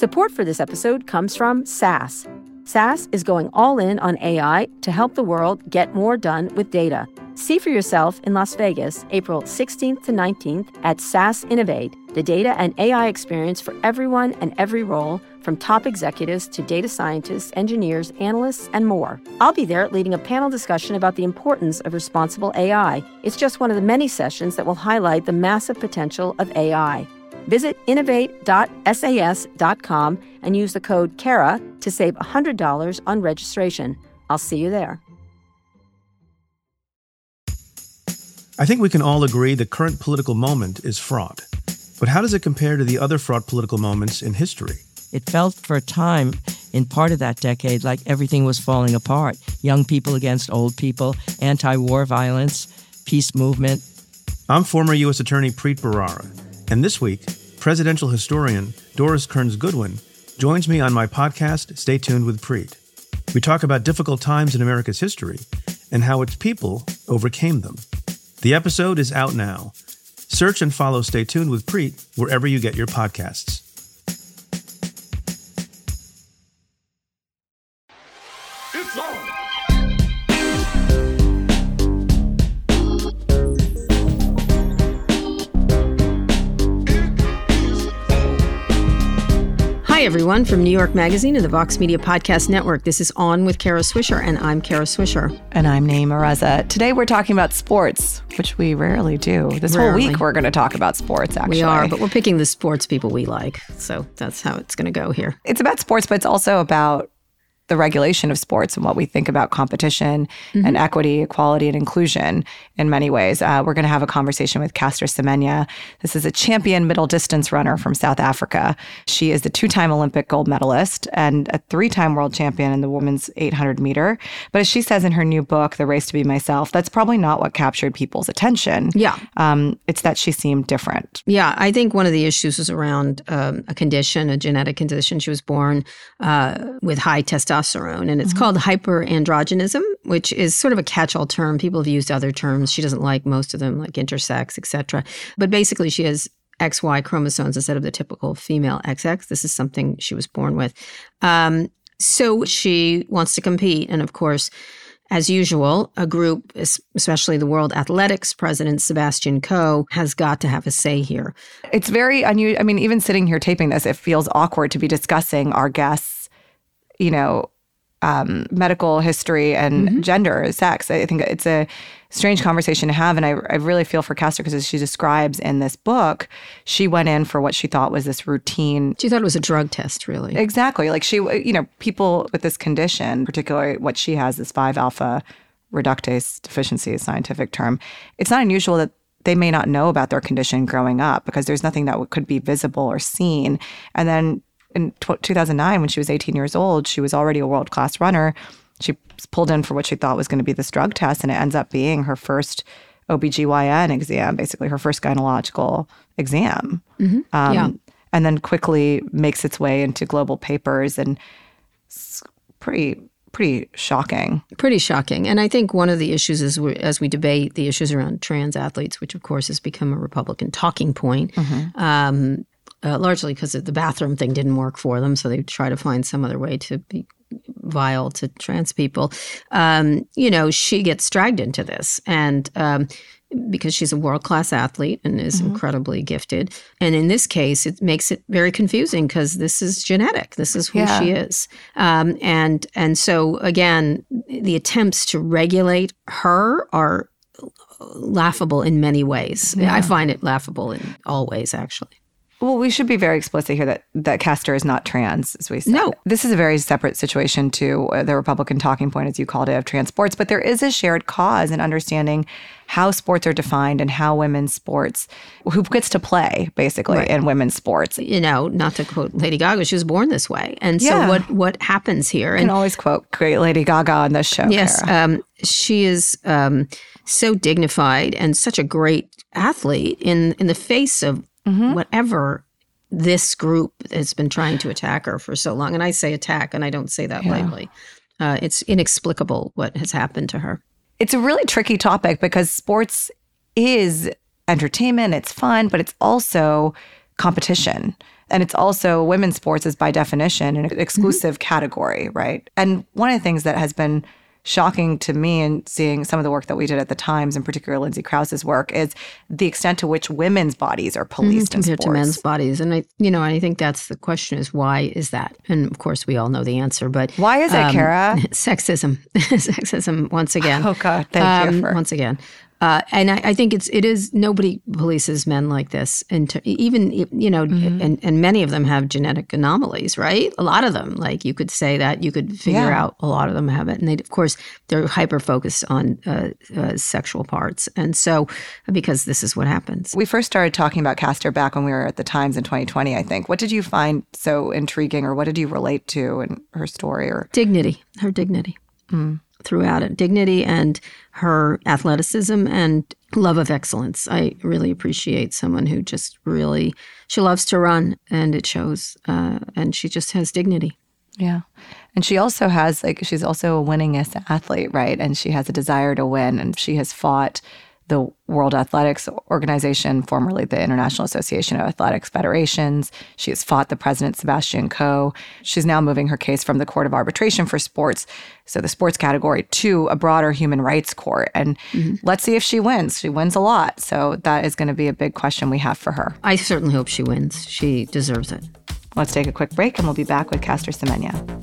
Support for this episode comes from SAS. SAS is going all in on AI to help the world get more done with data. See for yourself in Las Vegas, April 16th to 19th at SAS Innovate, the data and AI experience for everyone and every role, from top executives to data scientists, engineers, analysts, and more. I'll be there leading a panel discussion about the importance of responsible AI. It's just one of the many sessions that will highlight the massive potential of AI. Visit innovate.sas.com and use the code CARA to save $100 on registration. I'll see you there. I think we can all agree the current political moment is fraught. But how does it compare to the other fraught political moments in history? It felt for a time in part of that decade like everything was falling apart young people against old people, anti war violence, peace movement. I'm former U.S. Attorney Preet Bharara, and this week, presidential historian Doris Kearns Goodwin joins me on my podcast, Stay Tuned with Preet. We talk about difficult times in America's history and how its people overcame them. The episode is out now. Search and follow Stay Tuned with Preet wherever you get your podcasts. Hi, everyone, from New York Magazine and the Vox Media Podcast Network. This is On with Kara Swisher, and I'm Kara Swisher. And I'm Nayeema Raza. Today we're talking about sports, which we rarely do. This whole week we're going to talk about sports, actually. We are, but we're picking the sports people we like. So that's how it's going to go here. it's about sports, but it's also about the regulation of sports and what we think about competition Mm-hmm. and equity, equality, and inclusion in many ways. Uh, we're going to have a conversation with Caster Semenya. This is a champion middle distance runner from South Africa. She is the two time Olympic gold medalist and a three time world champion in the women's 800 meter. But as she says in her new book, The Race to Be Myself, that's probably not what captured people's attention. Yeah. Um, it's that she seemed different. Yeah, I think one of the issues was around um, a condition, a genetic condition. She was born uh, with high testosterone, and it's called hyperandrogenism, which is sort of a catch-all term. People have used other terms. She doesn't like most of them, like intersex, etc. But basically, she has XY chromosomes instead of the typical female XX. This is something she was born with. Um, so she wants to compete, and of course. As usual, a group, especially the World Athletics president, Sebastian Coe, has got to have a say here. It's very unusual. I mean, even sitting here taping this, it feels awkward to be discussing our guests, you know, um, medical history and gender, sex. I think it's a strange conversation to have. And I, I really feel for Caster because as she describes in this book, she went in for what she thought was this routine She thought it was a drug test, really. Exactly. Like she, you know, people with this condition, particularly what she has, this 5 alpha reductase deficiency, is a scientific term. It's not unusual that they may not know about their condition growing up because there's nothing that could be visible or seen. And then in tw 2009, when she was 18 years old, she was already a world class runner. She pulled in for what she thought was going to be this drug test, and it ends up being her first OBGYN exam, basically her first gynecological exam. Um, Yeah. And then quickly makes its way into global papers and it's pretty, pretty shocking. Pretty shocking. And I think one of the issues is we, as we debate the issues around trans athletes, which of course has become a Republican talking point, um, uh, largely because the bathroom thing didn't work for them. So they try to find some other way to be vile to trans people. Um, you know, she gets dragged into this. And um, because she's a world class athlete and is incredibly gifted. And in this case, it makes it very confusing because this is genetic. This is who Yeah. she is. Um, and and so again, the attempts to regulate her are laughable in many ways. I find it laughable in all ways, actually. Well, we should be very explicit here that, that Caster is not trans, as we said. No. This is a very separate situation to uh, the Republican talking point, as you called it, of trans sports. But there is a shared cause in understanding how sports are defined and how women's sports, who gets to play, basically, in women's sports. You know, not to quote Lady Gaga, she was born this way. And so Yeah. what what happens here? can always quote great Lady Gaga on this show. Yes, um, she is um, so dignified and such a great athlete in in the face of Mm-hmm. whatever this group has been trying to attack her for so long. And I say attack, and I don't say that lightly. Uh, it's inexplicable what has happened to her. it's a really tricky topic because sports is entertainment, it's fun, but it's also competition. And it's also women's sports is by definition an exclusive Mm-hmm. category, right? And one of the things that has been shocking to me in seeing some of the work that we did at the Times, in particular Lindsay Crouse's work, is the extent to which women's bodies are policed Mm-hmm. compared to men's bodies. And I, you know, I think that's the question: is why is that? And of course, we all know the answer. But Why is it, um, Kara? Sexism, sexism. Once again. Oh God, thank you Um, for once again. Uh, and I, I think it's it is nobody polices men like this, and to, even you know, Mm-hmm. and and many of them have genetic anomalies, right? A lot of them, like you could say that you could figure Yeah. out a lot of them have it, and they of course they're hyper focused on uh, uh, sexual parts, and so because this is what happens. We first started talking about Caster back when we were at the Times in 2020, I think. What did you find so intriguing or what did you relate to in her story or dignity, her dignity throughout it, dignity and her athleticism and love of excellence. I really appreciate someone who just really she loves to run, and it shows. Uh, and she just has dignity. Yeah. And she also has like she's also a winningest athlete, right? And she has a desire to win and she has fought the World Athletics Organization, formerly the International Association of Athletics Federations. She has fought the president, Sebastian Coe. She's now moving her case from the Court of Arbitration for Sports, so the sports category, to a broader human rights court. And mm-hmm. let's see if she wins. She wins a lot. So that is going to be a big question we have for her. I certainly hope she wins. She deserves it. Let's take a quick break and we'll be back with Caster Semenya.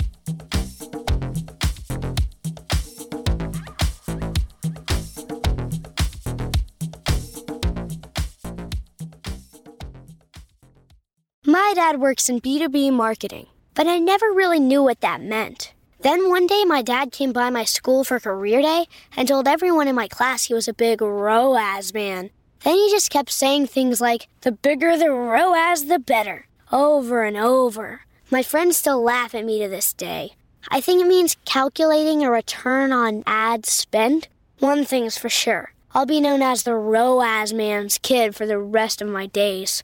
Dad works in B2B marketing, but I never really knew what that meant. Then one day, my dad came by my school for career day and told everyone in my class he was a big ROAS man. Then he just kept saying things like, the bigger the ROAS, the better, over and over. My friends still laugh at me to this day. I think it means calculating a return on ad spend. One thing's for sure I'll be known as the ROAS man's kid for the rest of my days.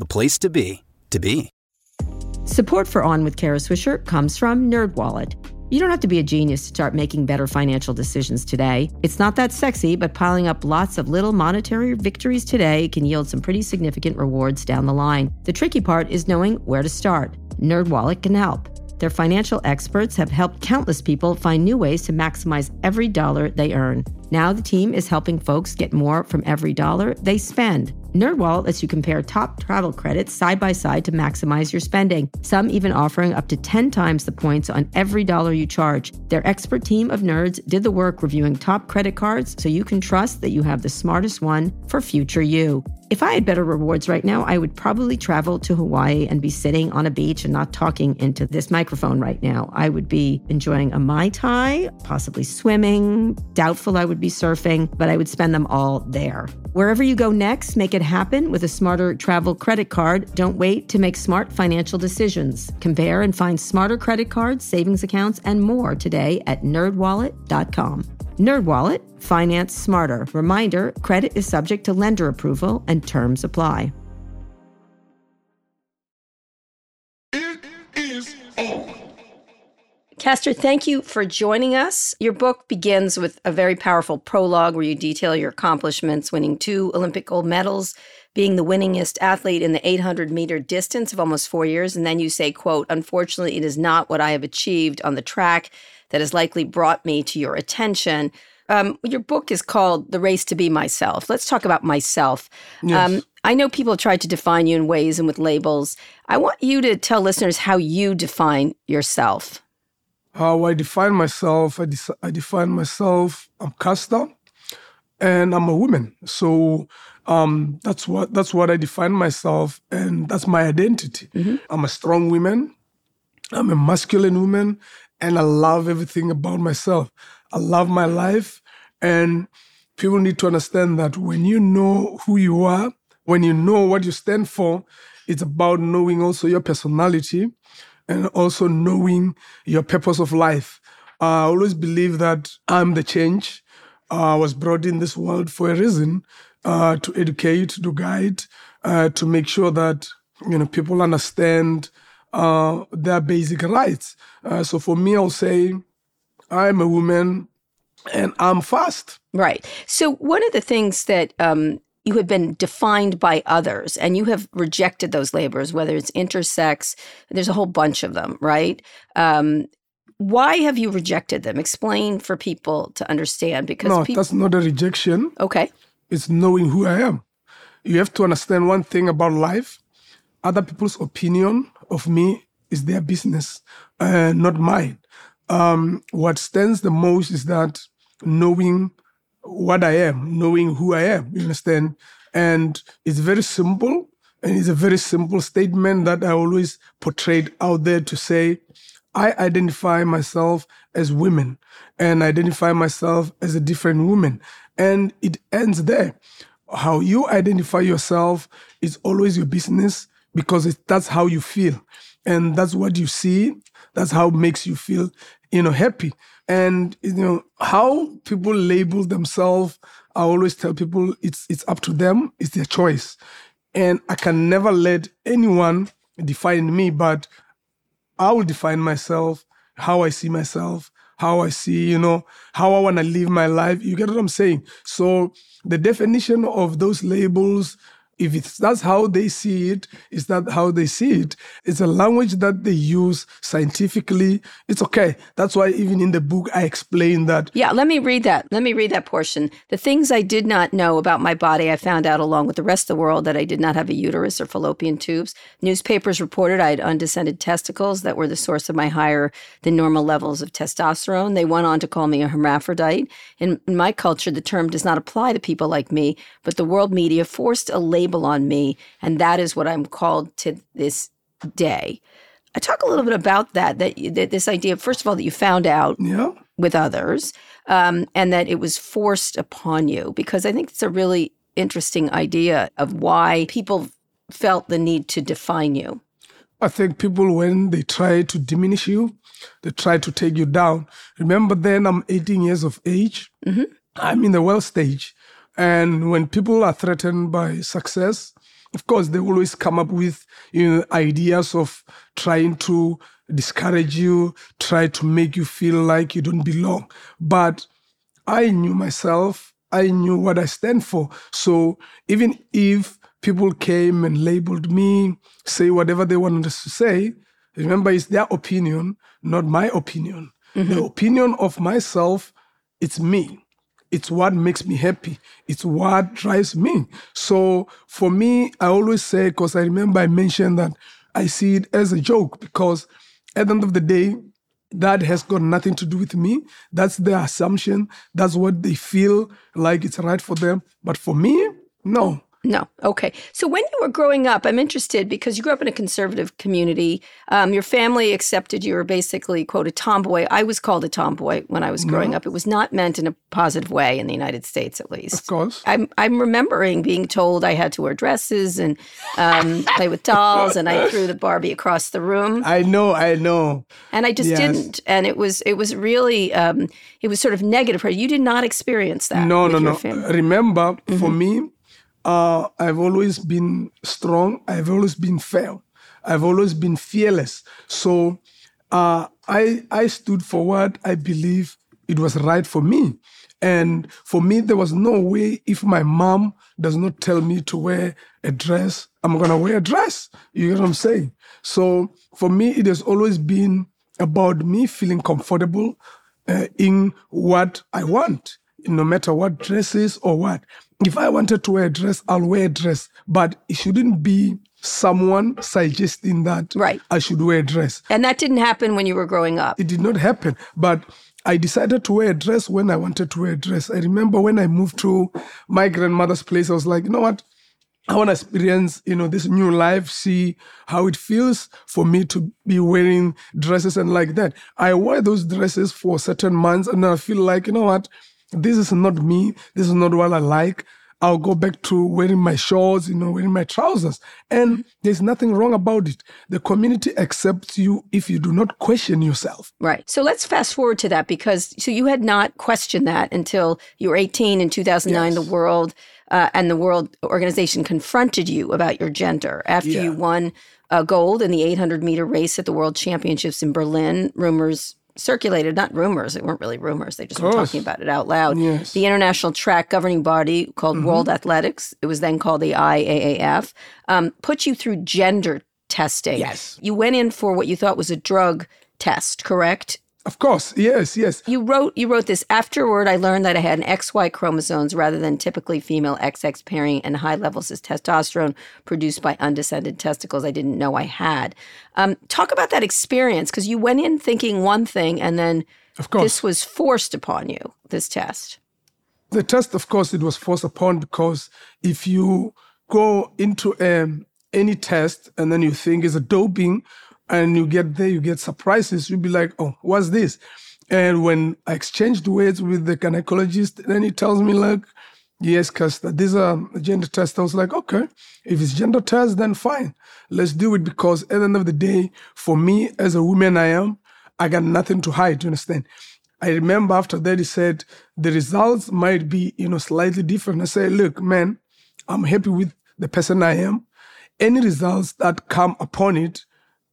the place to be, to be. Support for On with Kara Swisher comes from NerdWallet. You don't have to be a genius to start making better financial decisions today. It's not that sexy, but piling up lots of little monetary victories today can yield some pretty significant rewards down the line. The tricky part is knowing where to start. NerdWallet can help. Their financial experts have helped countless people find new ways to maximize every dollar they earn. Now the team is helping folks get more from every dollar they spend. NerdWallet lets you compare top travel credits side by side to maximize your spending. Some even offering up to 10 times the points on every dollar you charge. Their expert team of nerds did the work reviewing top credit cards so you can trust that you have the smartest one for future you. If I had better rewards right now, I would probably travel to Hawaii and be sitting on a beach and not talking into this microphone right now. I would be enjoying a Mai Tai, possibly swimming. Doubtful I would be surfing, but I would spend them all there. Wherever you go next, make it happen with a smarter travel credit card. Don't wait to make smart financial decisions. Compare and find smarter credit cards, savings accounts, and more today at nerdwallet.com. NerdWallet, finance smarter. Reminder, credit is subject to lender approval and terms apply. Caster, thank you for joining us. Your book begins with a very powerful prologue where you detail your accomplishments, winning two Olympic gold medals, being the winningest athlete in the 800 meter distance of almost four years. And then you say, quote, unfortunately, it is not what I have achieved on the track that has likely brought me to your attention. Um, your book is called The Race to Be Myself. Let's talk about myself. Um, I know people tried to define you in ways and with labels. I want you to tell listeners how you define yourself. How I define myself, I, de- I define myself, I'm Caster, and I'm a woman. So um, that's what that's what I define myself, and that's my identity. I'm a strong woman, I'm a masculine woman, and I love everything about myself. I love my life, and people need to understand that when you know who you are, when you know what you stand for, It's about knowing also your personality and also knowing your purpose of life. I always believe that I'm the change. Uh, I was brought in this world for a reason uh, to educate, to guide, uh, to make sure that you know people understand uh, their basic rights. Uh, so for me, I'll say I'm a woman and I'm fast. Right. So one of the things that um, you have been defined by others and you have rejected those labels, whether it's intersex, there's a whole bunch of them, right? Um, why have you rejected them? Explain for people to understand because no, that's not a rejection. okay. It's knowing who I am. You have to understand one thing about life. Other people's opinion of me is their business, uh, not mine. Um, what stands the most is that knowing what I am, knowing who I am. You understand? And it's very simple. And it's a very simple statement that I always portrayed out there to say, I identify myself as women and identify myself as a different woman. And it ends there. How you identify yourself is always your business because it, that's how you feel. And that's what you see. That's how it makes you feel, you know, happy. And you know how people label themselves. I always tell people it's it's up to them. It's their choice, and I can never let anyone define me. But I will define myself, how I see myself, how I see, you know, how I want to live my life. You get what I'm saying? So the definition of those labels, if it's that's how they see it, is that how they see it? It's a language that they use scientifically. It's okay. That's why even in the book I explain that Yeah, let me read that. Let me read that portion. The things I did not know about my body, I found out along with the rest of the world that I did not have a uterus or fallopian tubes. Newspapers reported I had undescended testicles that were the source of my higher than normal levels of testosterone. They went on to call me a hermaphrodite. In, in my culture, the term does not apply to people like me, but the world media forced a label on me, and that is what I'm called to this day. I talk a little bit about that, that, that this idea, first of all, that you found out yeah. with others um, and that it was forced upon you because i think it's a really interesting idea of why people felt the need to define you I think people, when they try to diminish you, they try to take you down. Remember, then I'm 18 years of age. I'm in the well stage. And when people are threatened by success, of course, they always come up with you know, ideas of trying to discourage you, try to make you feel like you don't belong. But I knew myself, I knew what I stand for. So even if people came and labeled me, say whatever they wanted us to say, remember it's their opinion, not my opinion. The mm-hmm. opinion of myself, it's me. It's what makes me happy. It's what drives me. So for me, I always say, because I remember I mentioned that I see it as a joke because at the end of the day, that has got nothing to do with me. That's their assumption. That's what they feel like it's right for them. But for me, no. No okay so when you were growing up i'm interested because you grew up in a conservative community um, your family accepted you were basically quote a tomboy i was called a tomboy when i was growing up it was not meant in a positive way in the united states at least Of course. I'm I'm remembering being told I had to wear dresses and um, play with dolls, and I threw the Barbie across the room, I know, I know. and I just Yes. didn't. And it was it was really um, it was sort of negative. For you did not experience that. No, no, your no. family. Remember, for me, uh, I've always been strong. I've always been fair. I've always been fearless. So uh, I I stood for what I believe it was right for me. And for me, there was no way if my mom does not tell me to wear a dress, I'm gonna wear a dress. You get what I'm saying? So for me, it has always been about me feeling comfortable uh, in what I want, no matter what dresses or what. If I wanted to wear a dress, I'll wear a dress, but it shouldn't be someone suggesting that Right. I should wear a dress. And that didn't happen when you were growing up. It did not happen, but I decided to wear a dress when I wanted to wear a dress. I remember when I moved to my grandmother's place, I was like, you know what? I want to experience, you know, this new life, see how it feels for me to be wearing dresses and like that. I wear those dresses for certain months and I feel like, you know what? This is not me. This is not what I like. I'll go back to wearing my shorts, you know, wearing my trousers. And there's nothing wrong about it. The community accepts you if you do not question yourself. Right. So let's fast forward to that because so you had not questioned that until you were 18 in 2009. Yes. The world uh, and the World Organization confronted you about your gender after Yeah. you won uh, gold in the 800 meter race at the World Championships in Berlin. Rumors circulated, not rumors, it weren't really rumors. They just were talking about it out loud. Yes. The international track governing body called World Athletics, it was then called the IAAF, um, put you through gender testing. Yes. You went in for what you thought was a drug test, correct? Of course, yes, yes. You wrote you wrote this afterward. I learned that I had an XY chromosomes rather than typically female XX pairing and high levels of testosterone produced by undescended testicles. I didn't know I had. Um, talk about that experience because you went in thinking one thing and then Of course. this was forced upon you. This test. The test, of course, it was forced upon because if you go into um, any test and then you think it's a doping and you get there, you get surprises, you'll be like, oh, what's this? And when I exchanged words with the gynecologist, then he tells me, like, yes, because these are gender tests. I was like, okay, if it's gender tests, then fine. Let's do it because at the end of the day, for me as a woman I am, I got nothing to hide, you understand? I remember after that he said the results might be, you know, slightly different. I said, look, man, I'm happy with the person I am. Any results that come upon it,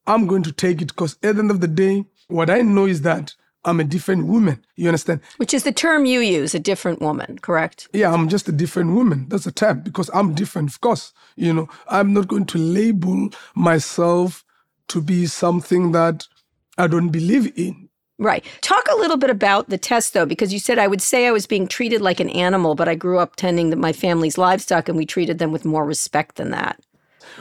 I'm going to take it because at the end of the day, what I know is that I'm a different woman. You understand? Which is the term you use, a different woman, correct? Yeah, I'm just a different woman. That's the term because I'm different, of course. You know, I'm not going to label myself to be something that I don't believe in. Right. Talk a little bit about the test, though, because you said I would say I was being treated like an animal, but I grew up tending my family's livestock and we treated them with more respect than that.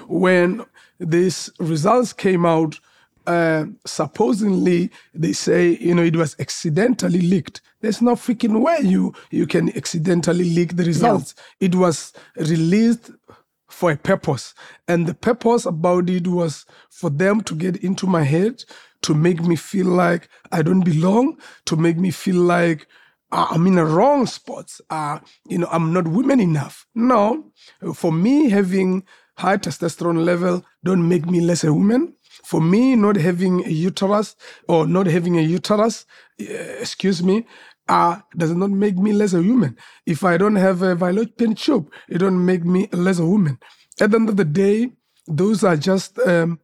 when these results came out, uh, supposedly they say you know it was accidentally leaked. There's no freaking way you you can accidentally leak the results. It was released for a purpose, and the purpose about it was for them to get into my head to make me feel like I don't belong, to make me feel like uh, I'm in a wrong spot. Uh, you know, I'm not women enough. No, for me, having high testosterone level don't make me less a woman. For me, not having a uterus or not having a uterus, uh, excuse me, uh, does not make me less a woman. If I don't have a fallopian tube, it don't make me less a woman. At the end of the day, those are just um,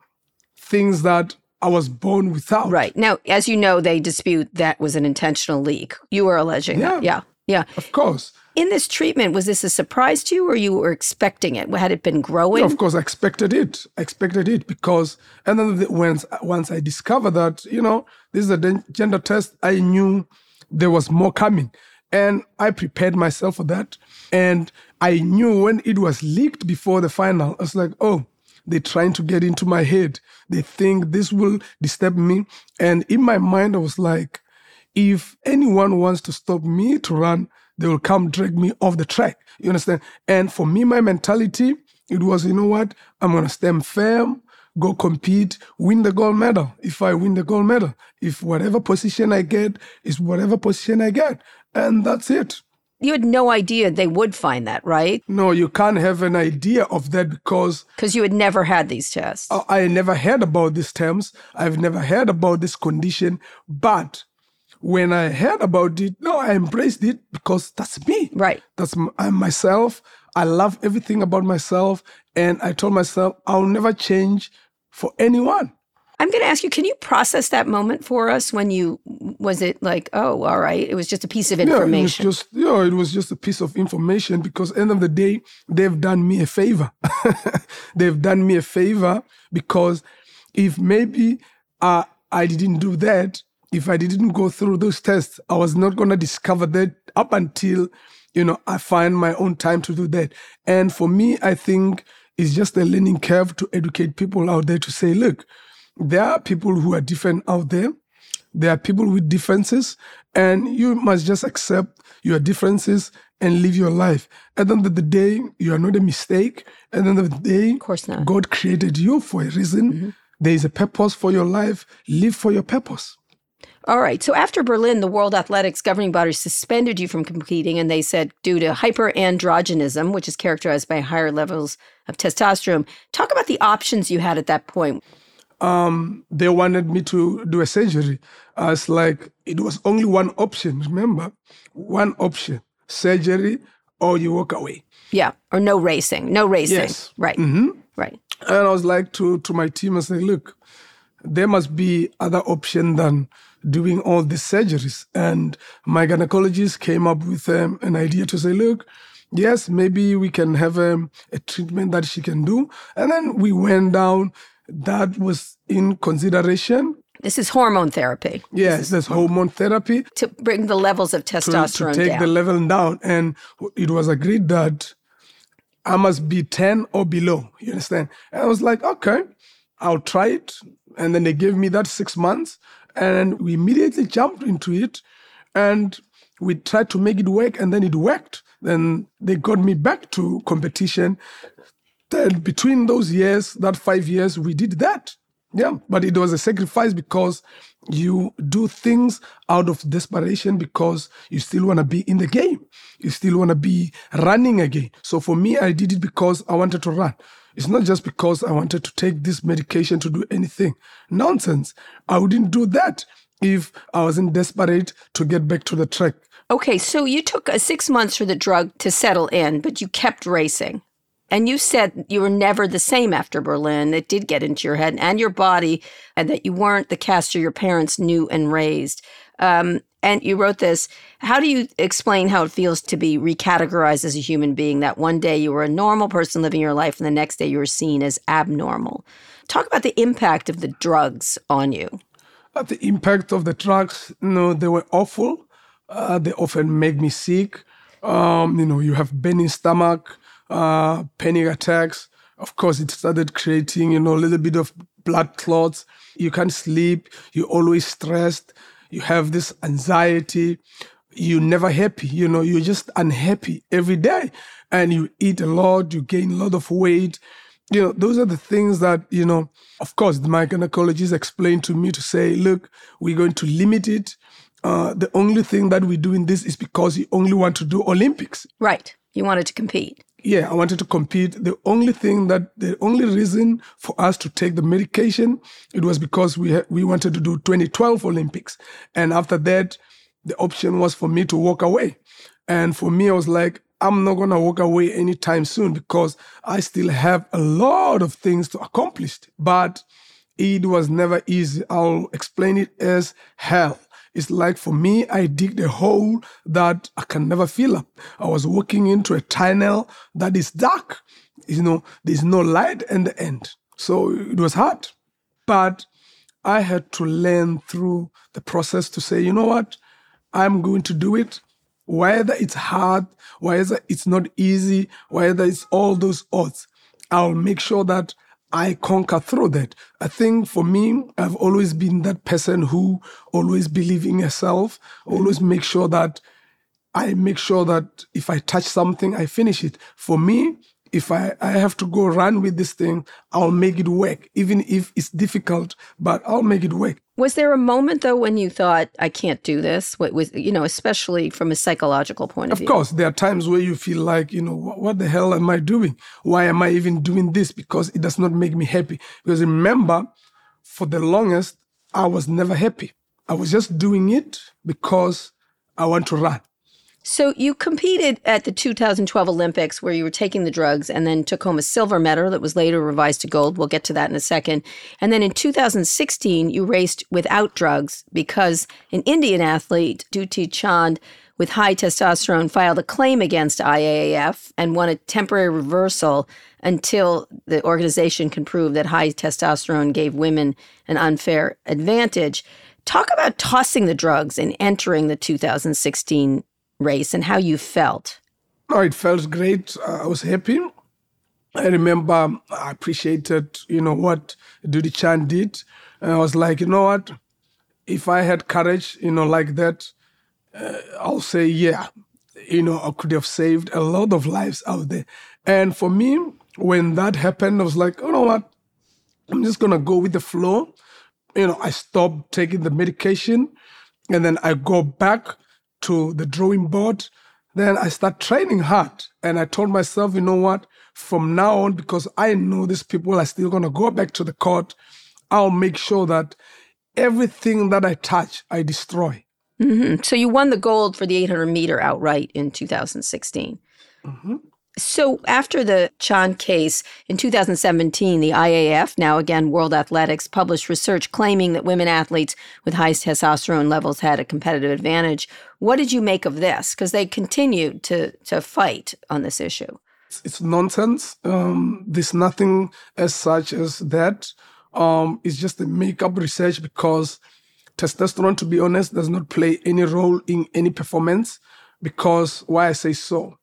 things that I was born without. Right. Now, as you know, they dispute that was an intentional leak. You were alleging that. Yeah. Yeah. Of course. In this treatment, was this a surprise to you or you were expecting it? Had it been growing? Of course, I expected it. I expected it because, and then the, once once I discovered that you know this is a gender test, I knew there was more coming, and I prepared myself for that. And I knew when it was leaked before the final, I was like, oh, they're trying to get into my head. They think this will disturb me, and in my mind, I was like, if anyone wants to stop me to run, they will come drag me off the track. You understand? And for me, my mentality, it was, you know what? I'm gonna stand firm, go compete, win the gold medal. If I win the gold medal, if whatever position I get is whatever position I get, and that's it. You had no idea they would find that, right? No, you can't have an idea of that because Because you had never had these tests. I I never heard about these terms. I've never heard about this condition. But when I heard about it, no, I embraced it because that's me. Right. That's I'm myself. I love everything about myself. And I told myself, I'll never change for anyone. I'm going to ask you, can you process that moment for us when you, was it like, oh, all right, it was just a piece of information? Yeah, it was just yeah, it was just a piece of information because end of the day, they've done me a favor. they've done me a favor because if maybe uh, I didn't do that, if I didn't go through those tests, I was not gonna discover that up until you know I find my own time to do that. And for me, I think it's just a learning curve to educate people out there to say, look, there are people who are different out there. There are people with differences, and you must just accept your differences and live your life. At the end of the day, you are not a mistake. At the end of the day, of course not. God created you for a reason. Mm-hmm. There is a purpose for your life. Live for your purpose. All right. So after Berlin, the World Athletics governing body suspended you from competing, and they said due to hyperandrogenism, which is characterized by higher levels of testosterone. Talk about the options you had at that point. Um, they wanted me to do a surgery. I was like, it was only one option. Remember, one option: surgery or you walk away. Yeah, or no racing, no racing. Yes. Right. hmm Right. And I was like to to my team, I said, look, there must be other option than doing all these surgeries. And my gynecologist came up with um, an idea to say, look, yes, maybe we can have um, a treatment that she can do. And then we went down. That was in consideration. This is hormone therapy Yes, there's hormone therapy to bring the levels of to, testosterone to take down. the level down. And it was agreed that I must be 10 or below. You understand? And I was like, okay, I'll try it. And then they gave me that six months. And we immediately jumped into it. And we tried to make it work. And then it worked. Then they got me back to competition. Then between those years, that five years, we did that. Yeah, but it was a sacrifice because you do things out of desperation because you still want to be in the game. You still want to be running again. So for me, I did it because I wanted to run. It's not just because I wanted to take this medication to do anything. Nonsense. I wouldn't do that if I wasn't desperate to get back to the track. Okay, so you took six months for the drug to settle in, but you kept racing. And you said you were never the same after Berlin. It did get into your head and your body, and that you weren't the caster your parents knew and raised. Um, and you wrote this How do you explain how it feels to be recategorized as a human being? That one day you were a normal person living your life, and the next day you were seen as abnormal. Talk about the impact of the drugs on you. But the impact of the drugs, you know, they were awful. Uh, they often make me sick. Um, you know, you have burning stomach, uh, panic attacks. Of course, it started creating, you know, a little bit of blood clots. You can't sleep. You're always stressed. You have this anxiety. You're never happy. You know, you're just unhappy every day. And you eat a lot. You gain a lot of weight you know, those are the things that, you know, of course, my gynecologist explained to me to say, look, we're going to limit it. Uh, the only thing that we're doing this is because you only want to do Olympics. Right. You wanted to compete. Yeah, I wanted to compete. The only thing that, the only reason for us to take the medication, it was because we ha- we wanted to do 2012 Olympics, and after that, the option was for me to walk away. And for me, I was like, I'm not gonna walk away anytime soon because I still have a lot of things to accomplish. But it was never easy. I'll explain it as hell. It's like for me, I digged a hole that I can never fill up. I was walking into a tunnel that is dark. You know, there's no light in the end. So it was hard. But I had to learn through the process to say, you know what? I'm going to do it. Whether it's hard, whether it's not easy, whether it's all those odds, I'll make sure that I conquer through that. I think for me, I've always been that person who always believe in yourself, always make sure that I make sure that if I touch something, I finish it. For me, if I, I have to go run with this thing, I'll make it work, even if it's difficult, but I'll make it work. Was there a moment though when you thought I can't do this? What was you know, especially from a psychological point of, Of view? Of course, there are times where you feel like, you know, what, what the hell am I doing? Why am I even doing this? Because it does not make me happy. Because remember, for the longest, I was never happy. I was just doing it because I want to run. So you competed at the 2012 Olympics where you were taking the drugs and then took home a silver medal that was later revised to gold. We'll get to that in a second. And then in 2016, you raced without drugs because an Indian athlete, Dutee Chand, with high testosterone, filed a claim against IAAF and won a temporary reversal until the organization can prove that high testosterone gave women an unfair advantage. Talk about tossing the drugs and entering the 2016 race and how you felt. No, it felt great. Uh, I was happy. I remember I appreciated, you know, what Dutee Chan did. And I was like, you know what? If I had courage, you know, like that, uh, I'll say, yeah, you know, I could have saved a lot of lives out there. And for me, when that happened, I was like, you know what? I'm just going to go with the flow. you know, I stopped taking the medication and then I go back to the drawing board. Then I start training hard. And I told myself, you know what? From now on, because I know these people are still going to go back to the court, I'll make sure that everything that I touch, I destroy. Mm-hmm. So you won the gold for the 800 meter outright in 2016. Mm-hmm. So after the Chan case in 2017, the IAF, now again World Athletics, published research claiming that women athletes with high testosterone levels had a competitive advantage. What did you make of this? Because they continued to to fight on this issue. It's, it's nonsense. Um, there's nothing as such as that. Um, it's just a make-up research because testosterone, to be honest, does not play any role in any performance. Because why I say so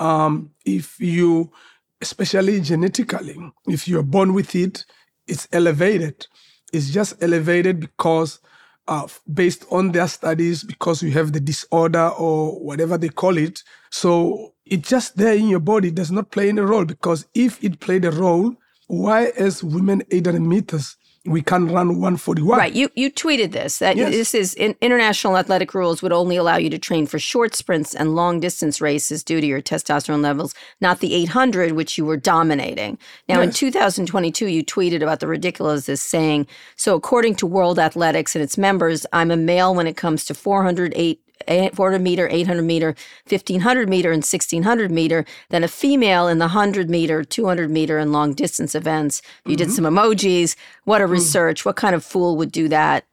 um, if you, especially genetically, if you're born with it, it's elevated. It's just elevated because, uh, based on their studies, because you have the disorder or whatever they call it. So it's just there in your body, it does not play any role because if it played a role, why, as women 800 meters, we can run 141. Right. You you tweeted this that Yes. this is in, international athletic rules would only allow you to train for short sprints and long distance races due to your testosterone levels, not the 800 which you were dominating. Now in 2022 you tweeted about the ridiculousness saying, "So according to World Athletics and its members, I'm a male when it comes to 408 eh, 400 meter, 800 meter, 1500 meter, and 1600 meter, then a female in the 100 meter, 200 meter, and long distance events. You did mm-hmm. some emojis. What a mm. research. What kind of fool would do that?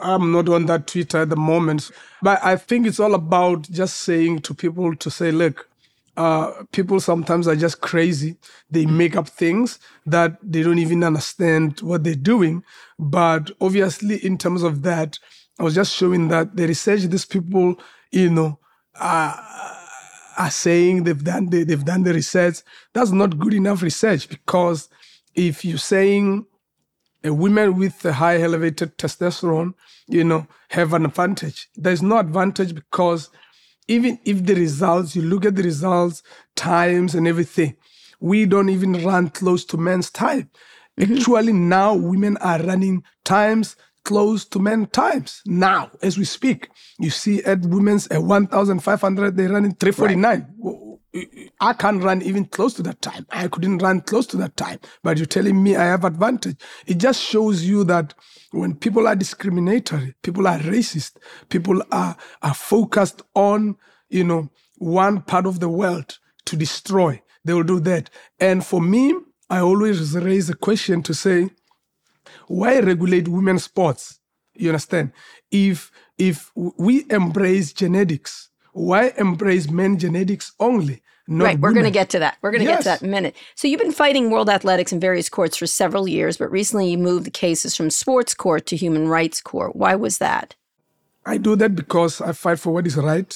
I'm not on that Twitter at the moment, but I think it's all about just saying to people to say, look, uh, people sometimes are just crazy. They mm. make up things that they don't even understand what they're doing. But obviously, in terms of that, I was just showing that the research these people, you know, are, are saying they've done the, they've done the research. That's not good enough research because if you're saying a women with a high elevated testosterone, you know, have an advantage. There's no advantage because even if the results, you look at the results, times and everything, we don't even run close to men's time. Mm-hmm. Actually, now women are running times close to men times. Now, as we speak, you see at women's at 1,500, they're running 349. I can't run even close to that time. I couldn't run close to that time. But you're telling me I have advantage. It just shows you that when people are discriminatory, people are racist, people are, are focused on, you know, one part of the world to destroy, they will do that. And for me, I always raise a question to say, why regulate women's sports? You understand? If if we embrace genetics, why embrace men genetics only? Not right, we're going to get to that. We're going to get to that in a minute. So you've been fighting world athletics in various courts for several years, but recently you moved the cases from sports court to human rights court. Why was that? I do that because I fight for what is right.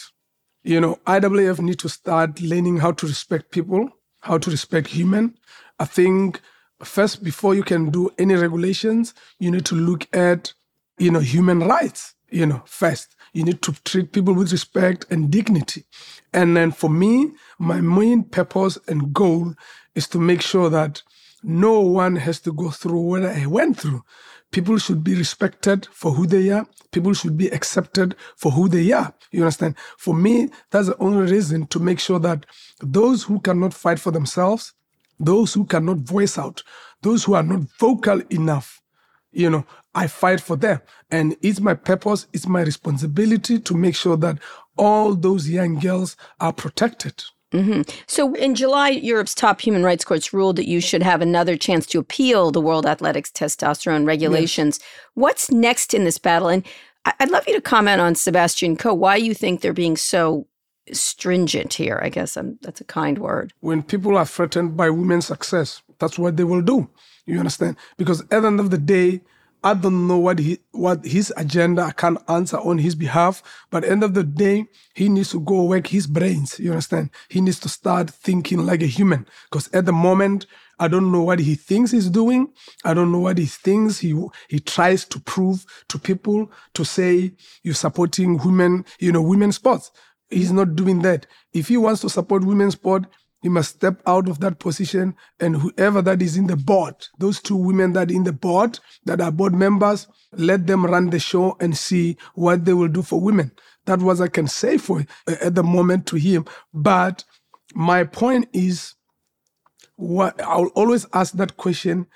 You know, IWF need to start learning how to respect people, how to respect human. I think first before you can do any regulations, you need to look at, you know, human rights, you know, first. You need to treat people with respect and dignity. And then for me, my main purpose and goal is to make sure that no one has to go through what I went through. People should be respected for who they are. People should be accepted for who they are. You understand? For me, that's the only reason to make sure that those who cannot fight for themselves, those who cannot voice out, those who are not vocal enough, you know, I fight for them. And it's my purpose, it's my responsibility to make sure that all those young girls are protected. Mm-hmm. So in July, Europe's top human rights courts ruled that you should have another chance to appeal the World Athletics testosterone regulations. What's next in this battle? And I'd love you to comment on Sebastian Coe, why you think they're being so stringent here. I guess um that's a kind word. when people are threatened by women's success, that's what they will do. You understand? Because at the end of the day, I don't know what he what his agenda I can't answer on his behalf. But end of the day, he needs to go work his brains. You understand? He needs to start thinking like a human. Because at the moment, I don't know what he thinks he's doing. I don't know what he thinks he he tries to prove to people to say you're supporting women, you know, women's sports. He's not doing that. If he wants to support women's sport, he must step out of that position and whoever that is in the board, those two women that in the board that are board members, let them run the show and see what they will do for women. That was I can say for uh, at the moment to him. But my point is, what I'll always ask that question: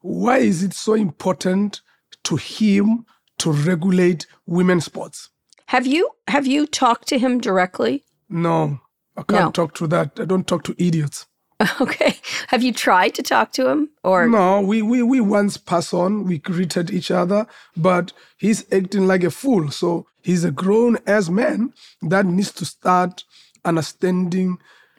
Why is it so important to him to regulate women's sports? Have you have you talked to him directly? No, I can't No. talk to that. I don't talk to idiots. Okay. Have you tried to talk to him or No, we, we, we once pass on, we greeted each other, but he's acting like a fool. So he's a grown ass man that needs to start understanding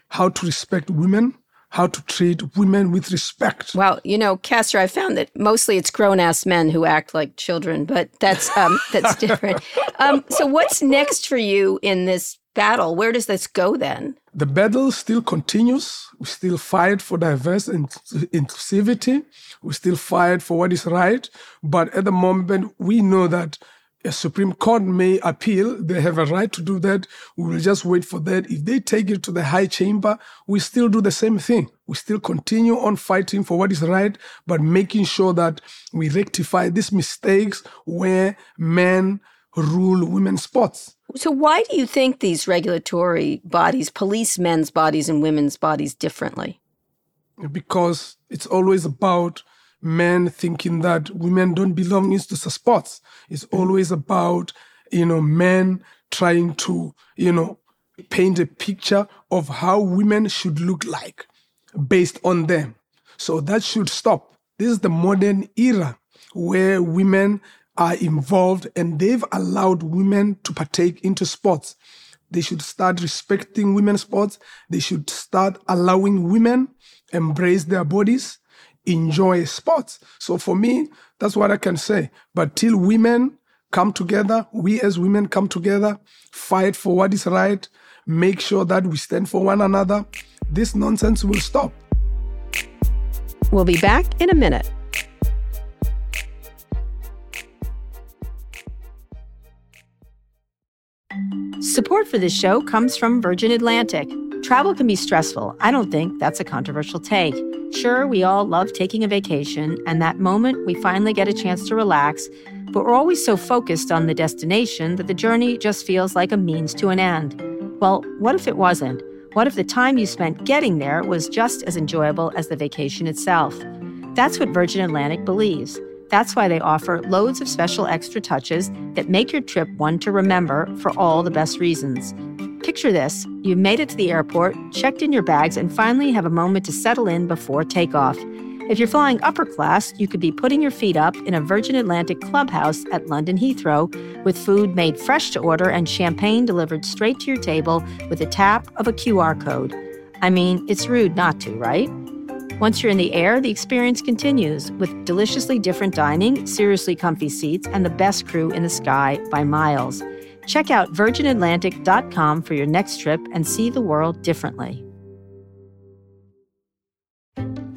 how to respect women, how to treat women with respect. Well, you know, Caster, I found that mostly it's grown ass men who act like children, but that's um, that's different. Um, so, what's next for you in this battle? Where does this go then? The battle still continues. We still fight for diverse and inclusivity. We still fight for what is right. But at the moment, we know that a Supreme Court may appeal. They have a right to do that. We will just wait for that. If they take it to the high chamber, we still do the same thing. We still continue on fighting for what is right, but making sure that we rectify these mistakes where men rule women's sports. So, why do you think these regulatory bodies police men's bodies and women's bodies differently? because it's always about men thinking that women don't belong into sports. It's always about, you know, men trying to, you know, paint a picture of how women should look like based on them. So that should stop. This is the modern era where women are involved and they've allowed women to partake into sports. They should start respecting women's sports. They should start allowing women embrace their bodies, enjoy sports. So for me, that's what I can say. But till women come together, we as women come together, fight for what is right, make sure that we stand for one another, this nonsense will stop. We'll be back in a minute. Support for this show comes from Virgin Atlantic. Travel can be stressful. I don't think that's a controversial take. Sure, we all love taking a vacation, and that moment we finally get a chance to relax, but we're always so focused on the destination that the journey just feels like a means to an end. Well, what if it wasn't? What if the time you spent getting there was just as enjoyable as the vacation itself? That's what Virgin Atlantic believes. That's why they offer loads of special extra touches that make your trip one to remember for all the best reasons. Picture this you've made it to the airport, checked in your bags, and finally have a moment to settle in before takeoff. If you're flying upper class, you could be putting your feet up in a Virgin Atlantic clubhouse at London Heathrow with food made fresh to order and champagne delivered straight to your table with a tap of a QR code. I mean, it's rude not to, right? Once you're in the air, the experience continues with deliciously different dining, seriously comfy seats, and the best crew in the sky by miles. Check out virginatlantic.com for your next trip and see the world differently.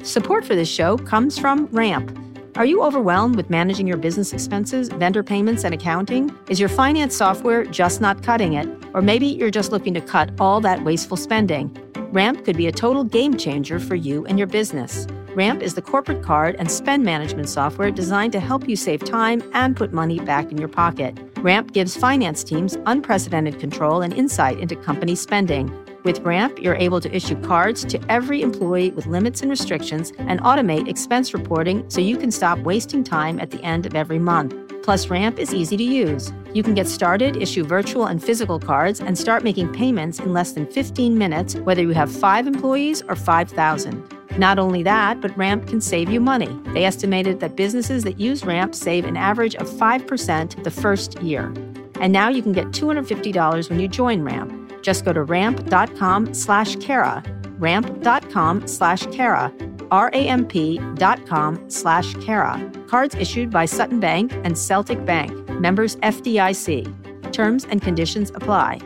Support for this show comes from Ramp. Are you overwhelmed with managing your business expenses, vendor payments, and accounting? Is your finance software just not cutting it? Or maybe you're just looking to cut all that wasteful spending? Ramp could be a total game changer for you and your business. Ramp is the corporate card and spend management software designed to help you save time and put money back in your pocket. Ramp gives finance teams unprecedented control and insight into company spending. With Ramp, you're able to issue cards to every employee with limits and restrictions and automate expense reporting so you can stop wasting time at the end of every month. Plus, Ramp is easy to use. You can get started, issue virtual and physical cards, and start making payments in less than 15 minutes, whether you have five employees or 5,000. Not only that, but Ramp can save you money. They estimated that businesses that use Ramp save an average of 5% the first year. And now you can get $250 when you join Ramp. Just go to ramp.com slash Kara, ramp.com slash Kara, R-A-M-P dot com slash Kara. Cards issued by Sutton Bank and Celtic Bank, members FDIC. Terms and conditions apply.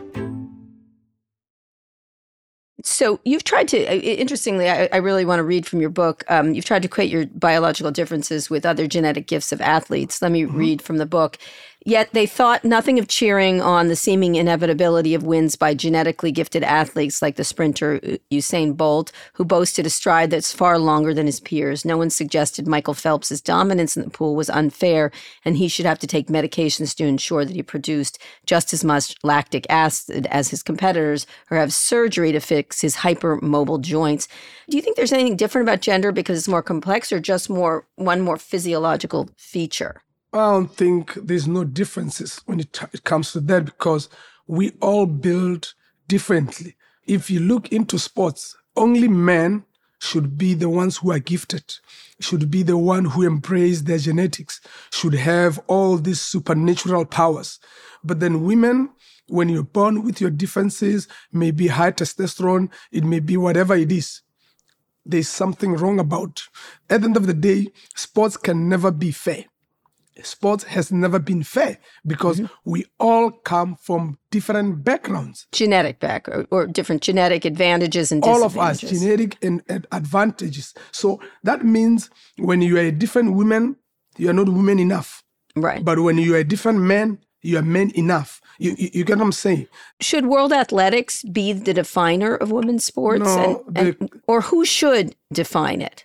So you've tried to, uh, interestingly, I, I really want to read from your book. Um, you've tried to equate your biological differences with other genetic gifts of athletes. Let me read from the book. Yet they thought nothing of cheering on the seeming inevitability of wins by genetically gifted athletes like the sprinter Usain Bolt, who boasted a stride that's far longer than his peers. No one suggested Michael Phelps's dominance in the pool was unfair and he should have to take medications to ensure that he produced just as much lactic acid as his competitors or have surgery to fix his hypermobile joints. Do you think there's anything different about gender because it's more complex or just more one more physiological feature? I don't think there's no differences when it, it comes to that because we all build differently. If you look into sports, only men should be the ones who are gifted, should be the one who embrace their genetics, should have all these supernatural powers. But then women, when you're born with your differences, maybe high testosterone, it may be whatever it is. There's something wrong about. At the end of the day, sports can never be fair sports has never been fair because mm-hmm. we all come from different backgrounds. Genetic back or, or different genetic advantages and all of us genetic and, and, advantages. So that means when you are a different woman you are not woman enough. Right. But when you are a different man you are men enough. You, you, you get what i'm saying? Should world athletics be the definer of women's sports no, and, and, or who should define it?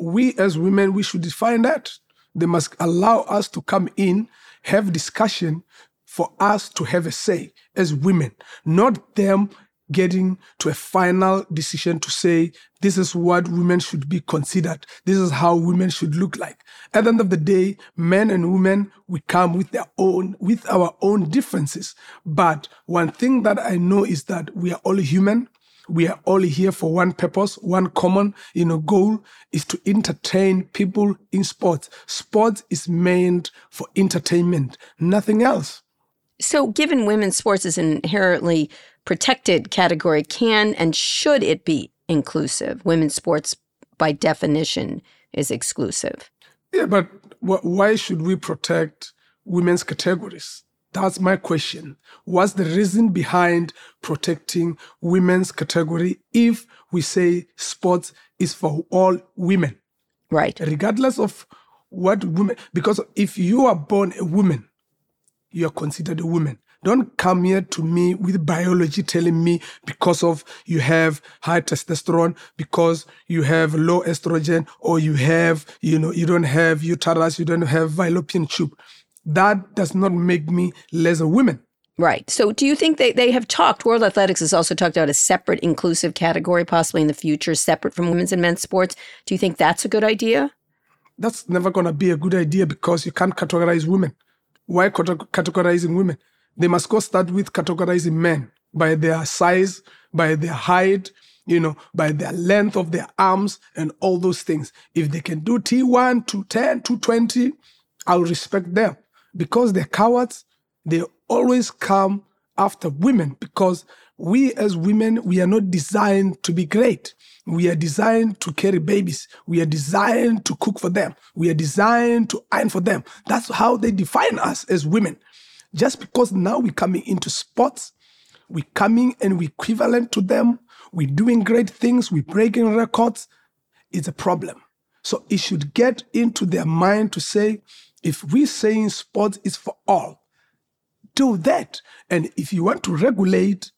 We as women we should define that they must allow us to come in, have discussion for us to have a say as women, not them getting to a final decision to say this is what women should be considered. This is how women should look like. At the end of the day men and women we come with their own with our own differences. But one thing that i know is that we are all human we are all here for one purpose, one common, you know, goal is to entertain people in sports. Sports is meant for entertainment, nothing else. So, given women's sports is an inherently protected category, can and should it be inclusive? Women's sports, by definition, is exclusive. Yeah, but why should we protect women's categories? That's my question. What's the reason behind protecting women's category if we say sports is for all women? Right. Regardless of what women, because if you are born a woman, you are considered a woman. Don't come here to me with biology telling me because of you have high testosterone, because you have low estrogen, or you have, you know, you don't have uterus, you don't have fallopian tube that does not make me less a woman. Right. So do you think they, they have talked, World Athletics has also talked about a separate inclusive category, possibly in the future, separate from women's and men's sports. Do you think that's a good idea? That's never going to be a good idea because you can't categorize women. Why categorizing women? They must go start with categorizing men by their size, by their height, you know, by their length of their arms and all those things. If they can do T1 to 10 to 20, I'll respect them because they're cowards, they always come after women because we as women, we are not designed to be great. We are designed to carry babies. We are designed to cook for them. We are designed to iron for them. That's how they define us as women. Just because now we're coming into sports, we're coming and we're equivalent to them, we're doing great things, we're breaking records, it's a problem. So it should get into their mind to say, if we're saying sports is for all, do that. And if you want to regulate,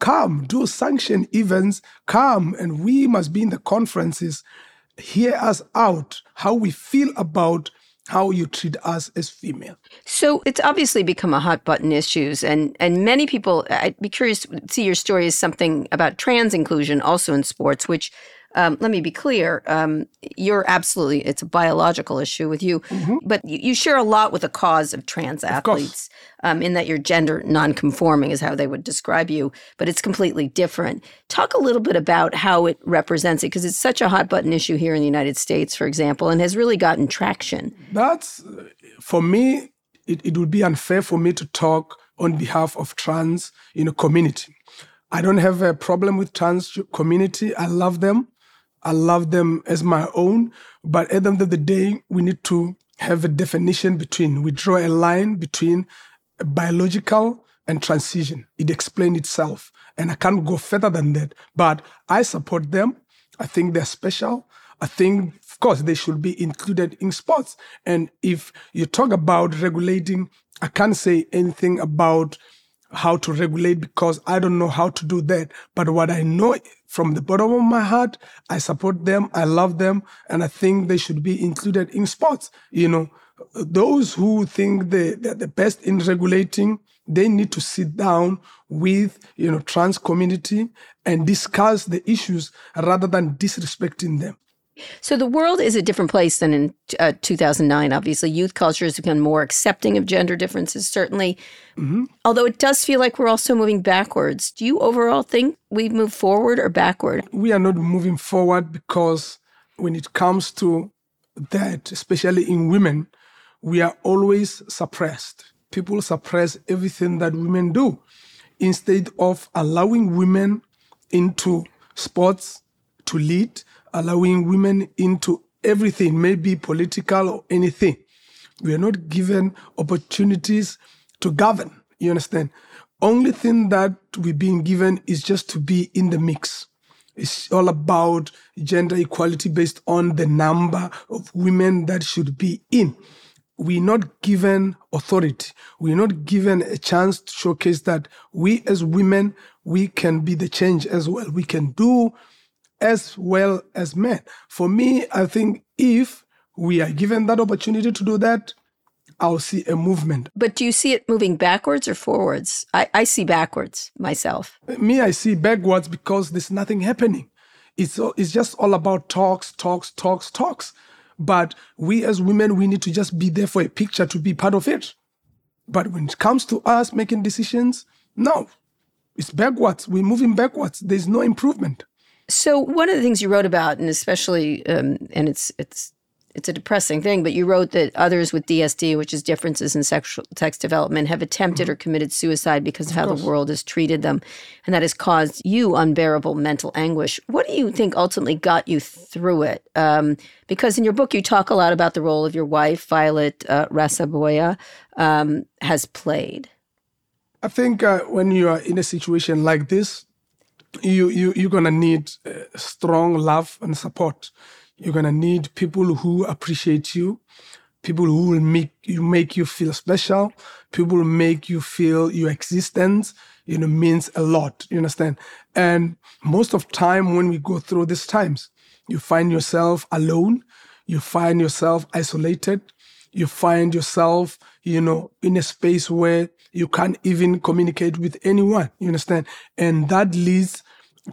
come, do sanction events, come, and we must be in the conferences, hear us out, how we feel about how you treat us as female. So it's obviously become a hot button issues and and many people I'd be curious to see your story as something about trans inclusion also in sports which um, let me be clear. Um, you're absolutely, it's a biological issue with you, mm-hmm. but you, you, share a lot with the cause of trans athletes of um, in that you're gender nonconforming, is how they would describe you, but it's completely different. Talk a little bit about how it represents it, because it's such a hot button issue here in the United States, for example, and has really gotten traction. That's, for me, it, it would be unfair for me to talk on behalf of trans you know, community. I don't have a problem with trans community. I love them. I love them as my own. But at the end of the day, we need to have a definition between, we draw a line between biological and transition. It explains itself. And I can't go further than that. But I support them. I think they're special. I think, of course, they should be included in sports. And if you talk about regulating I can't say anything about how to regulate because I don't know how to do that. But what I know from the bottom of my heart, I support them, I love them, and I think they should be included in sports. You know, those who think they, they're the best in regulating, they need to sit down with you know trans community and discuss the issues rather than disrespecting them. So the world is a different place than in uh, 2009. Obviously, youth culture has become more accepting of gender differences, certainly. Mm-hmm. Although it does feel like we're also moving backwards. Do you overall think we've moved forward or backward? We are not moving forward because when it comes to that, especially in women, we are always suppressed. People suppress everything that women do instead of allowing women into sports to lead allowing women into everything, maybe political or anything. We are not given opportunities to govern. You understand? Only thing that we're being given is just to be in the mix. It's all about gender equality based on the number of women that should be in. We're not given authority. We're not given a chance to showcase that we as women, we can be the change as well. We can do as well as men. For me, I think if we are given that opportunity to do that, I'll see a movement. But do you see it moving backwards or forwards? I, I see backwards myself. Me, I see backwards because there's nothing happening. It's, it's just all about talks, talks, talks, talks. But we as women, we need to just be there for a picture to be part of it. But when it comes to us making decisions, no, it's backwards. We're moving backwards. There's no improvement. So one of the things you wrote about, and especially, um, and it's it's it's a depressing thing, but you wrote that others with DSD, which is differences in sexual sex development, have attempted or committed suicide because of, of how course. the world has treated them, and that has caused you unbearable mental anguish. What do you think ultimately got you through it? Um, because in your book, you talk a lot about the role of your wife, Violet uh, Raseboya, um, has played. I think uh, when you are in a situation like this, you, you, you're going to need uh, strong love and support. You're going to need people who appreciate you, people who will make you, make you feel special, people who make you feel your existence, you know, means a lot. You understand? And most of time when we go through these times, you find yourself alone, you find yourself isolated, you find yourself, you know, in a space where you can't even communicate with anyone. You understand? And that leads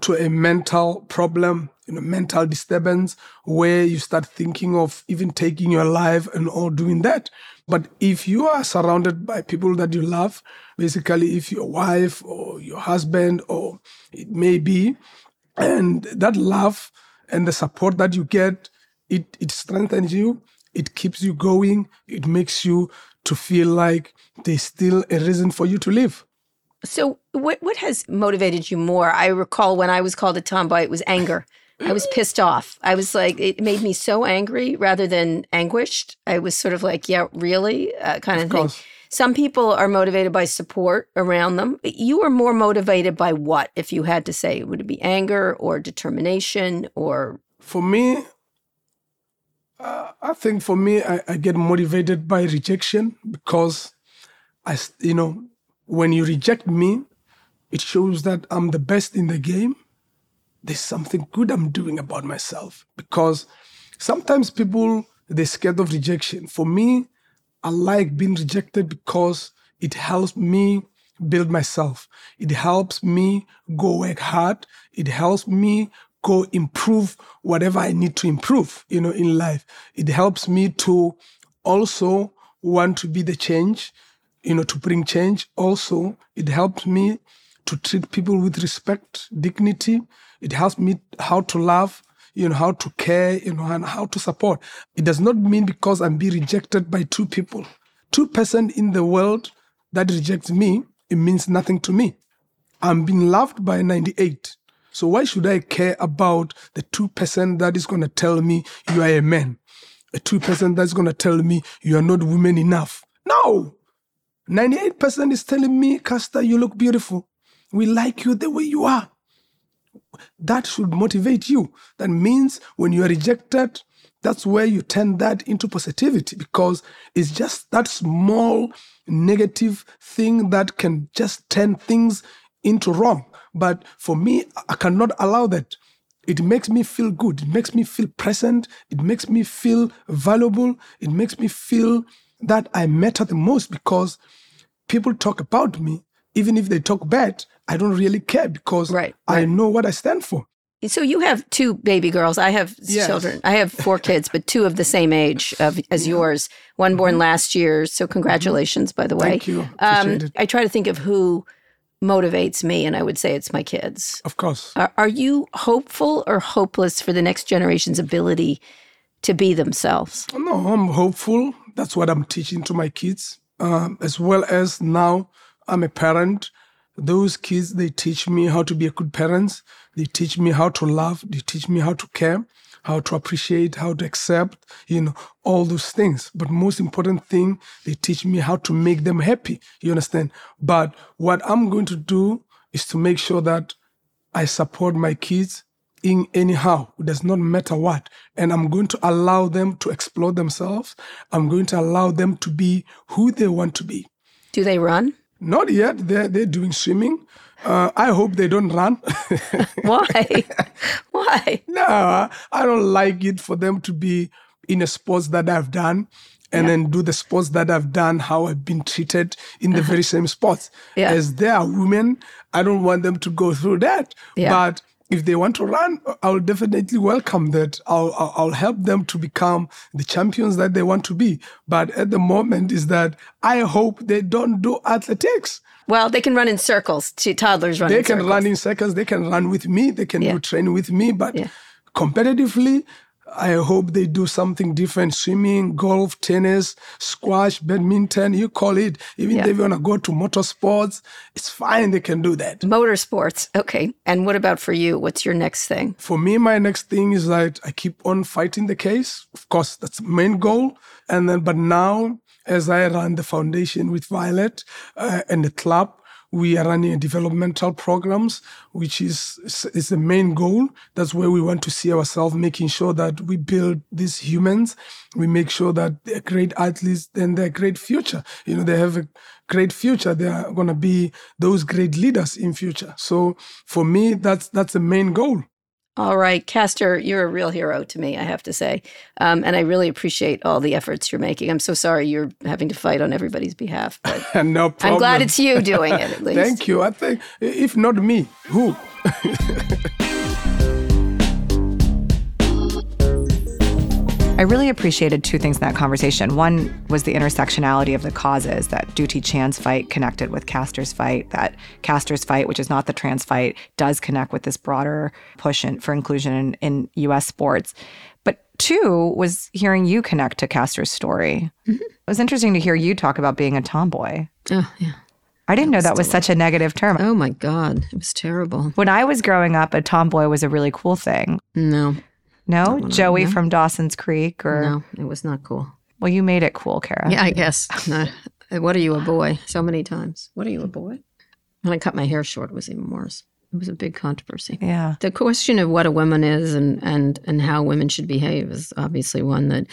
to a mental problem, you know, mental disturbance where you start thinking of even taking your life and all doing that. But if you are surrounded by people that you love, basically if your wife or your husband or it may be, and that love and the support that you get, it, it strengthens you, it keeps you going, it makes you to feel like there's still a reason for you to live. So, what what has motivated you more? I recall when I was called a tomboy, it was anger. I was pissed off. I was like, it made me so angry rather than anguished. I was sort of like, yeah, really, uh, kind of, of thing. Course. Some people are motivated by support around them. You are more motivated by what, if you had to say? Would it be anger or determination or? For me, uh, I think for me, I, I get motivated by rejection because I, you know, when you reject me, it shows that I'm the best in the game. There's something good I'm doing about myself because sometimes people they're scared of rejection. For me, I like being rejected because it helps me build myself. It helps me go work hard. It helps me go improve whatever I need to improve, you know, in life. It helps me to also want to be the change, you know, to bring change. Also, it helps me to treat people with respect, dignity. It helps me how to love, you know, how to care, you know, and how to support. It does not mean because I'm being rejected by two people. Two person in the world that rejects me, it means nothing to me. I'm being loved by 98. So why should I care about the 2% that is going to tell me you are a man? A 2% that's going to tell me you are not woman enough. No. 98% is telling me, Caster, you look beautiful. We like you the way you are. That should motivate you. That means when you are rejected, that's where you turn that into positivity because it's just that small negative thing that can just turn things into wrong. But for me, I cannot allow that. It makes me feel good. It makes me feel present. It makes me feel valuable. It makes me feel that I matter the most because people talk about me. Even if they talk bad, I don't really care because Right, I know what I stand for. So you have two baby girls. I have Yes. children. I have four kids, but two of the same age of, as yours. One born last year. So congratulations, by the way. Mm-hmm. Thank you. Um. I try to think of who motivates me, and I would say it's my kids. Of course. Are, are you hopeful or hopeless for the next generation's ability to be themselves? No, I'm hopeful. That's what I'm teaching to my kids, um, as well as now I'm a parent. Those kids, they teach me how to be a good parent. They teach me how to love. They teach me how to care, how to appreciate, how to accept, you know, all those things. But most important thing, they teach me how to make them happy. You understand? But what I'm going to do is to make sure that I support my kids in anyhow. It does not matter what. And I'm going to allow them to explore themselves. I'm going to allow them to be who they want to be. Do they run? Not yet. They're, they're doing swimming. Uh, I hope they don't run. Why? Why? no, I don't like it for them to be in a sports that I've done and then do the sports that I've done, how I've been treated in the very same sports. Yeah. As they are women, I don't want them to go through that. Yeah. But if they want to run, I'll definitely welcome that. I'll, I'll I'll help them to become the champions that they want to be. But at the moment, is that I hope they don't do athletics. Well, they can run in circles. T- Toddlers run They can circles. run in circles. They can run with me. They can Yeah. do training with me. But Yeah. competitively, I hope they do something different: swimming, golf, tennis, squash, badminton. You call it. Even Yeah. if they want to go to motorsports, it's fine. They can do that. Motorsports. Okay. And what about for you? What's your next thing? For me, my next thing is that I keep on fighting the case. Of course, that's the main goal. And then, but now, as I run the foundation with Violet uh, and the club, we are running developmental programs, which is is the main goal. That's where we want to see ourselves, making sure that we build these humans. We make sure that they're great athletes, and they're great future. You know, they have a great future. They are going to be those great leaders in future. So for me, that's that's the main goal. All right, Caster, you're a real hero to me, I have to say. Um, and I really appreciate all the efforts you're making. I'm so sorry you're having to fight on everybody's behalf, but no problem. I'm glad it's you doing it at least. Thank you. I think if not me, who? really appreciated two things in that conversation. One was the intersectionality of the causes that Dutee Chand's fight connected with Caster's fight, that Caster's fight, which is not the trans fight, does connect with this broader push in, for inclusion in, in US sports. But two was hearing you connect to Caster's story. Mm-hmm. It was interesting to hear you talk about being a tomboy. Oh, yeah. I didn't know that was such a negative term. Oh, my God. It was terrible. When I was growing up, a tomboy was a really cool thing. No, No, no, Joey no. from Dawson's Creek, or no, it was not cool. well, you made it cool, Kara. Yeah, I guess. No. What are you, a boy? So many times. What are you, a boy? When I cut my hair short, it was even worse. It was a big controversy. yeah. The question of what a woman is and, and, and how women should behave is obviously one that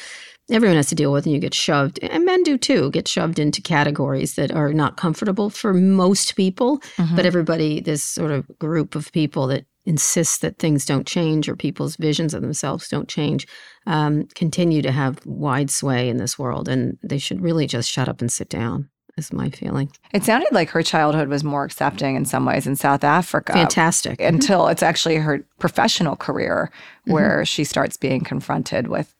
everyone has to deal with, and you get shoved, and men do too, get shoved into categories that are not comfortable for most people. Mm-hmm. But everybody, this sort of group of people that insist that things don't change or people's visions of themselves don't change, um, continue to have wide sway in this world, and they should really just shut up and sit down. Is my feeling. It sounded like her childhood was more accepting in some ways in South Africa. Fantastic. Until it's actually her professional career Mm-hmm. where she starts being confronted with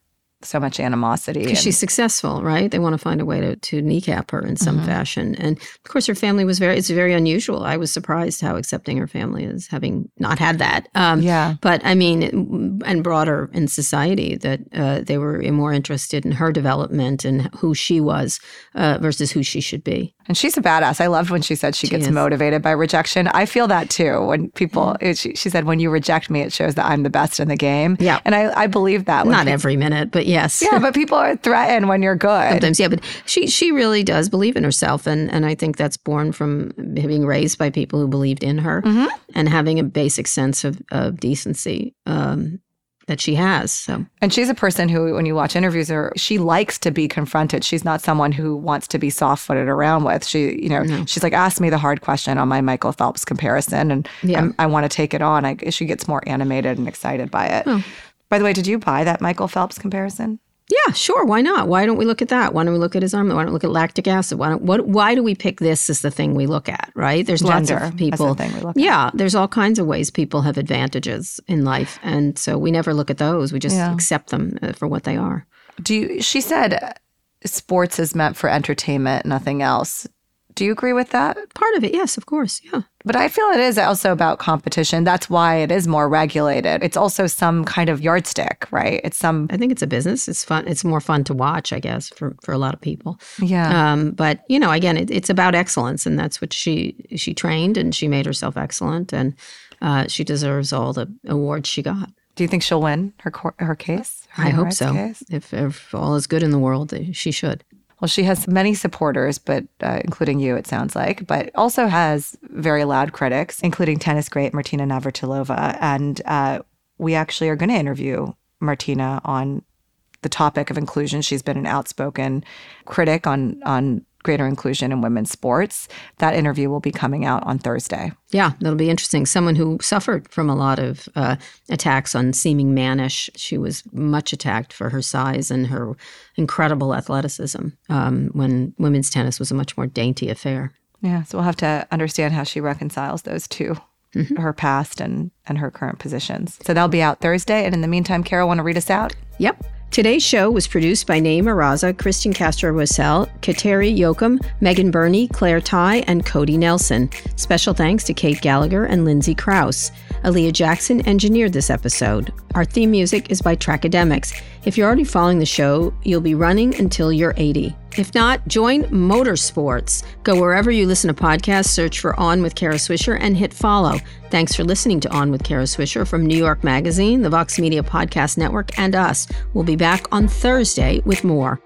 so much animosity. Because she's successful, right? They want to find a way to, to kneecap her in some fashion. And of course, her family was very, it's very unusual. I was surprised how accepting her family is, having not had that. Um, Yeah. But I mean, and broader in society, that uh, they were more interested in her development and who she was uh, versus who she should be. And she's a badass. I loved when she said she, She gets is. motivated by rejection. I feel that too. When people, it- she, she said, when you reject me, it shows that I'm the best in the game. Yeah. And I, I believe that. Not people- every minute, but yes. Yeah, but people are threatened when you're good. Sometimes, yeah, but she she really does believe in herself, and and I think that's born from being raised by people who believed in her Mm-hmm. and having a basic sense of of decency. Um, that she has. So And she's a person who, when you watch interviews, her she likes to be confronted. She's not someone who wants to be soft-footed around with. She, you know, she's like, ask me the hard question on my Michael Phelps comparison, and Yeah. I'm- I want to take it on. I, she gets more animated and excited by it. Oh. By the way, did you buy that Michael Phelps comparison? Yeah, sure, why not? Why don't we look at that? Why don't we look at his arm? Why don't we look at lactic acid? Why don't what? Why do we pick this as the thing we look at? Right? There's lots Gender as of the people. we look at. yeah, there's all kinds of ways people have advantages in life, and so we never look at those. We just Yeah. accept them uh, for what they are. Do you, she said uh, sports is meant for entertainment, nothing else. Do you agree with that? Part of it, yes, of course, yeah. But I feel it is also about competition. That's why it is more regulated. It's also some kind of yardstick, right? It's some I think it's a business. It's fun. It's more fun to watch, I guess, for, for a lot of people. yeah. Um, but you know, again, it, it's about excellence, and that's what she she trained, and she made herself excellent, and uh, she deserves all the awards she got. Do you think she'll win her court, her case? her I hope so. case? If, if all is good in the world, she should. Well, she has many supporters, but uh, including you, it sounds like, but also has very loud critics, including tennis great Martina Navratilova. And uh, we actually are going to interview Martina on the topic of inclusion. She's been an outspoken critic on on greater inclusion in women's sports. That interview will be coming out on Thursday. Yeah, that'll be interesting. Someone who suffered from a lot of uh, attacks on seeming mannish. She was much attacked for her size and her incredible athleticism um, when women's tennis was a much more dainty affair. Yeah, so we'll have to understand how she reconciles those 2 her past and and her current positions. So that'll be out Thursday. And in the meantime, Kara, want to read us out? Yep. Today's show was produced by Nayeema Raza, Christian Castro Rosell, Kateri Yoakum, Megan Burney, Claire Tai, and Cody Nelson. Special thanks to Kate Gallagher and Lindsay Crouse. Aaliyah Jackson engineered this episode. Our theme music is by Trackademics. If you're already following the show, you'll be running until you're 80. If not, join Motorsports. Go wherever you listen to podcasts, search for On with Kara Swisher, and hit follow. Thanks for listening to On with Kara Swisher from New York Magazine, the Vox Media Podcast Network, and us. We'll be back on Thursday with more.